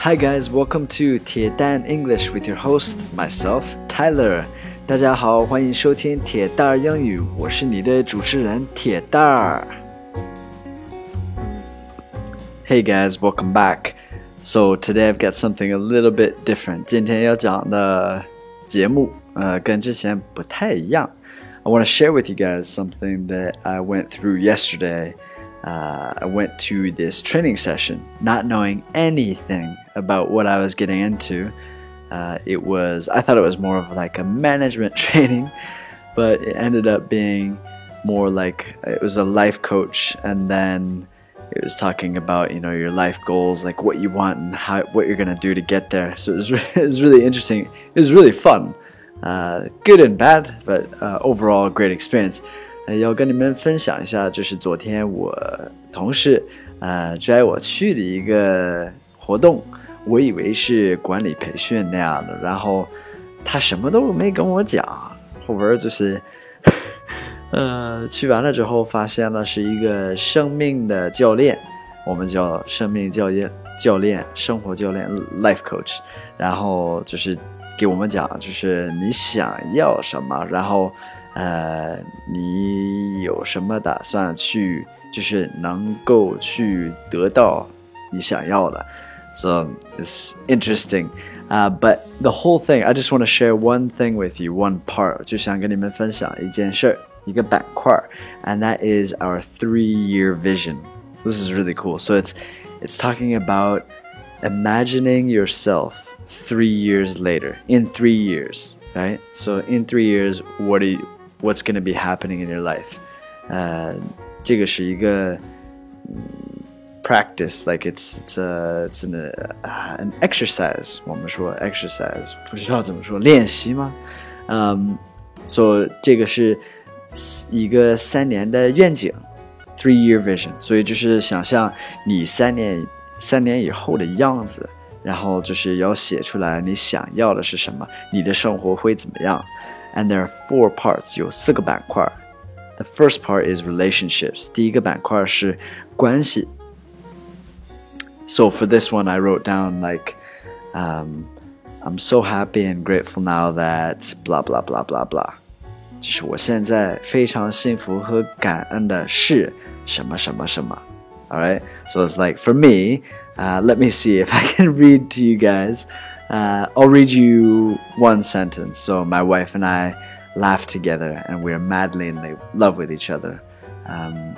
Hi guys, welcome to 铁蛋 English with your host myself Tyler. 大家好，欢迎收听铁蛋儿英语，我是你的主持人铁蛋儿。Hey guys, welcome back. So today I've got something a little bit different. 今天要讲的节目，呃，跟之前不太一样。I want to share with you guys something that I went through yesterday uh, I went to this training session not knowing anything about what I was getting into. Uh, it was, I thought it was more of like a management training, but it ended up being more like it was a life coach and then it was talking about you know your life goals like what you want and how what you're gonna do to get there. So it was, it was really interesting. It was really fun. Uh, good and bad but uh, overall great experience 要跟你们分享一下，就是昨天我同事呃拽我去的一个活动，我以为是管理培训那样的，然后他什么都没跟我讲，后边就是，呃，去完了之后发现了是一个生命的教练，我们叫生命教练教练，生活教练 life coach，然后就是给我们讲，就是你想要什么，然后。呃，你有什么打算去，就是能够去得到你想要的？So it's interesting. Uh, but the whole thing, I just want to share one thing with you, one part，就想跟你们分享一件事儿，一个板块，and that is our three-year vision. This is really cool. So it's it's talking about imagining yourself three years later, in three years, right? So in three years, what do you what's going to be happening in your life. Uh, 这个是一个 practice, like it's it's a it's an uh, an exercise. 我们说 exercise 不知道怎么说练习吗？嗯，所以这个是一个三年的愿景，three year vision。所以就是想象你三年三年以后的样子，然后就是要写出来你想要的是什么，你的生活会怎么样。 and there are four parts，有四个板块。The first part is relationships，第一个板块是关系。So for this one, I wrote down like, um, I'm so happy and grateful now that blah blah blah blah blah，就是我现在非常幸福和感恩的是什么什么什么。All right, so it's like for me, uh, let me see if I can read to you guys. Uh, I'll read you one sentence. So, my wife and I laugh together and we're madly in love with each other. Um,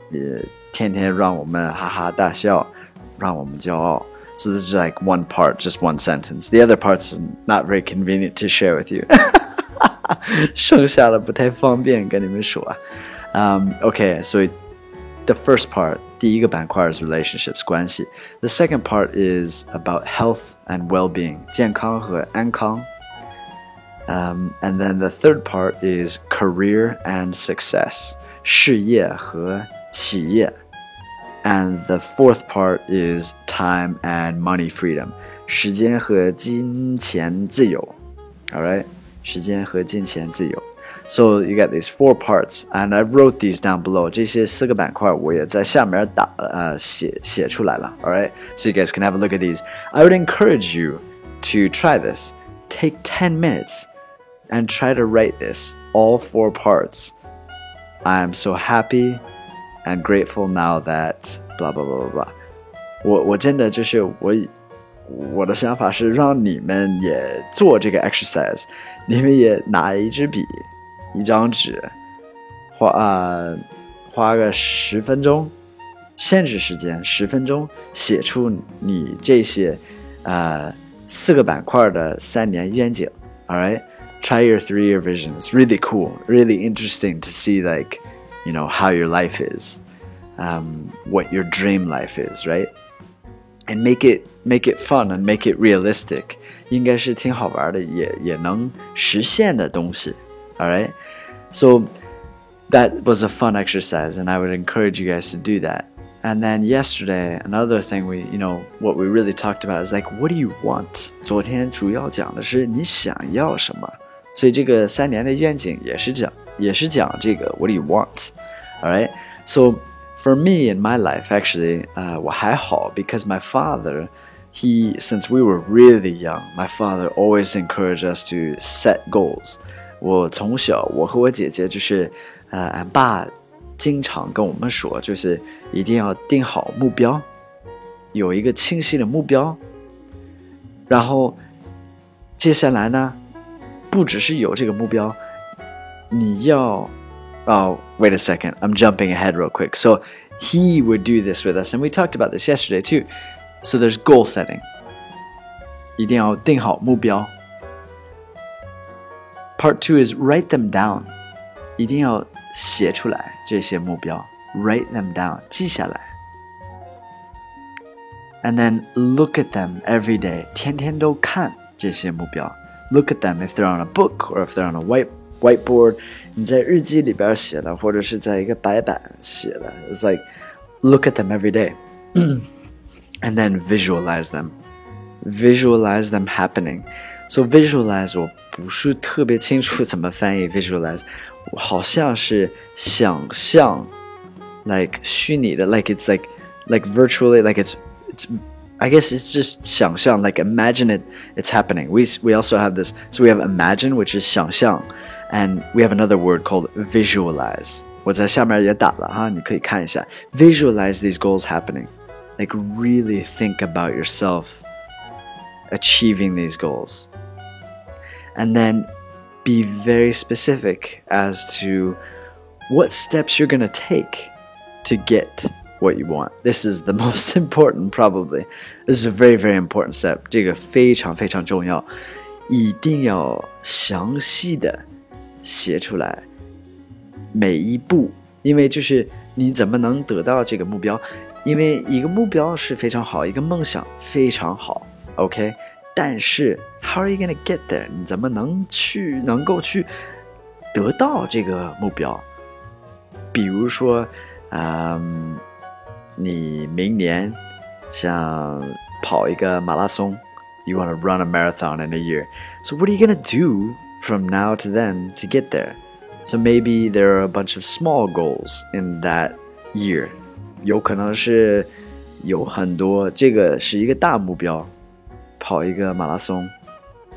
呃。也天天让我们哈哈大笑，让我们骄傲。So this is like one part, just one sentence. The other parts is not very convenient to share with you. 剩下的不太方便跟你们说。Um, okay, so the first part, 第一个板块 is relationships 关系。The second part is about health and well-being 健康和安康。Um, and then the third part is career and success 事业和 企业。And the fourth part is time and money freedom，时间和金钱自由。All right，时间和金钱自由。So you got these four parts, and I wrote these down below. 这些四个板块我也在下面打呃写写出来了。All right, so you guys can have a look at these. I would encourage you to try this. Take 10 minutes and try to write this, all four parts. I'm so happy and grateful now that blah blah blah blah blah。我我真的就是我我的想法是让你们也做这个 exercise，你们也拿一支笔、一张纸，花啊花个十分钟，限制时间十分钟，写出你这些呃四个板块的三年愿景。All right, try your three-year vision. It's really cool, really interesting to see like you know how your life is um, what your dream life is right and make it make it fun and make it realistic，应该是挺好玩的，也也能实现的东西。All right, so that was a fun exercise, and I would encourage you guys to do that. And then yesterday, another thing we, you know, what we really talked about is like, what do you want? 昨天主要讲的是你想要什么，所以这个三年的愿景也是讲， 也是讲这个 what do you want? All right, so for me in my life, actually, uh, 我还好 because my father, he since we were really young, my father always encouraged us to set goals. 我从小我和我姐姐就是，呃，俺爸经常跟我们说，就是一定要定好目标，有一个清晰的目标。然后接下来呢，不只是有这个目标， 你要哦，wait a second, I'm jumping ahead real quick. So he would do this with us, and we talked about this yesterday too. So there's goal setting，一定要定好目标。Part two is write them down，一定要写出来这些目标，write them down，记下来。And then look at them every day，天天都看这些目标。Look at them if they're on a book or if they're on a white whiteboard，你在日记里边写的，或者是在一个白板写的。It's like look at them every day, and then visualize them, visualize them happening. So visualize 我不是特别清楚怎么翻译 visualize，好像是想象，like 虚拟的，like it's like like virtually like it's it's I guess it's just 想象 like imagine it it's happening. We we also have this so we have imagine which is 想象 and we have another word called visualize. 我在下面也打了哈，你可以看一下 visualize these goals happening. Like really think about yourself achieving these goals. And then be very specific as to what steps you're going to take to get what you want. This is the most important, probably. This is a very, very important step. 这个非常非常重要，一定要详细的 写出来每一步，因为就是你怎么能得到这个目标？因为一个目标是非常好，一个梦想非常好，OK。但是，How are you gonna get there？你怎么能去能够去得到这个目标？比如说，嗯，你明年想跑一个马拉松，You want to run a marathon in a year. So what are you gonna do from now to then to get there? So maybe there are a bunch of small goals in that year. 有可能是有很多，这个是一个大目标。跑一个马拉松，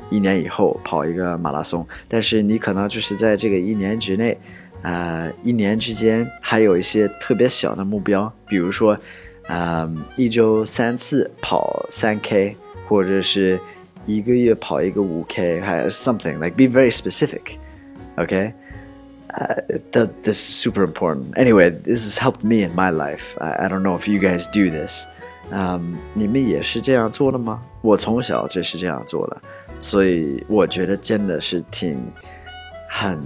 一年以后跑一个马拉松，但是你可能就是在这个一年之内，呃，一年之间还有一些特别小的目标，比如说，啊，一周三次跑三 K，或者是一个月跑一个五 K，还有 something like be very specific，okay？uh, that this is super important. Anyway, this has helped me in my life. I, I don't know if you guys do this. 嗯，你们也是这样做的吗？我从小就是这样做的，所以我觉得真的是挺很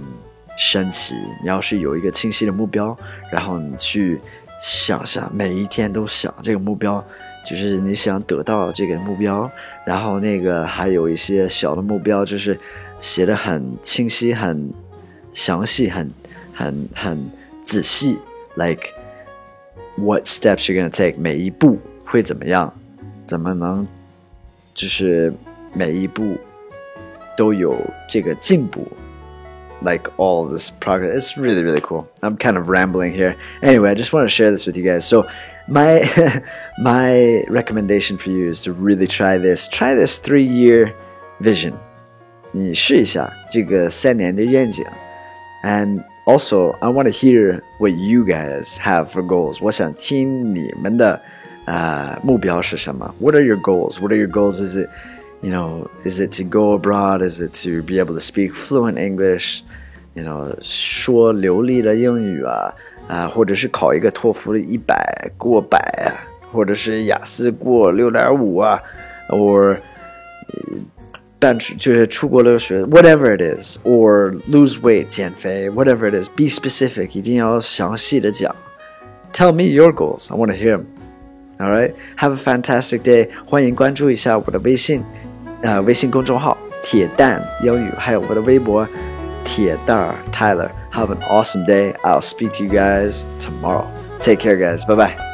神奇。你要是有一个清晰的目标，然后你去想想，每一天都想这个目标， 就是你想得到这个目标，然后那个还有一些小的目标，就是写的很清晰、很详细、很很很仔细，like what steps you're gonna take，每一步。会怎么样？怎么能就是每一步都有这个进步？Like all this progress, it's really really cool. I'm kind of rambling here. Anyway, I just want to share this with you guys. So my my recommendation for you is to really try this. Try this three year vision. 你试一下这个三年的愿景。And also, I want to hear what you guys have for goals. 我想听你们的。uh, 目标是什么? What are your goals? What are your goals? Is it, you know, is it to go abroad? Is it to be able to speak fluent English? You know, 说流利的英语啊，啊，或者是考一个托福的一百过百啊，或者是雅思过六点五啊，or 但就是出国留学，whatever it is，or lose weight 减肥，whatever it is，be specific，一定要详细的讲。Tell me your goals. I want to hear them. All right, have a fantastic day. 欢迎关注一下我的微信，呃，微信公众号“铁蛋英语”，还有我的微博“ Tia, Thar, Tyler. Have an awesome day. I'll speak to you guys tomorrow. Take care, guys. Bye bye.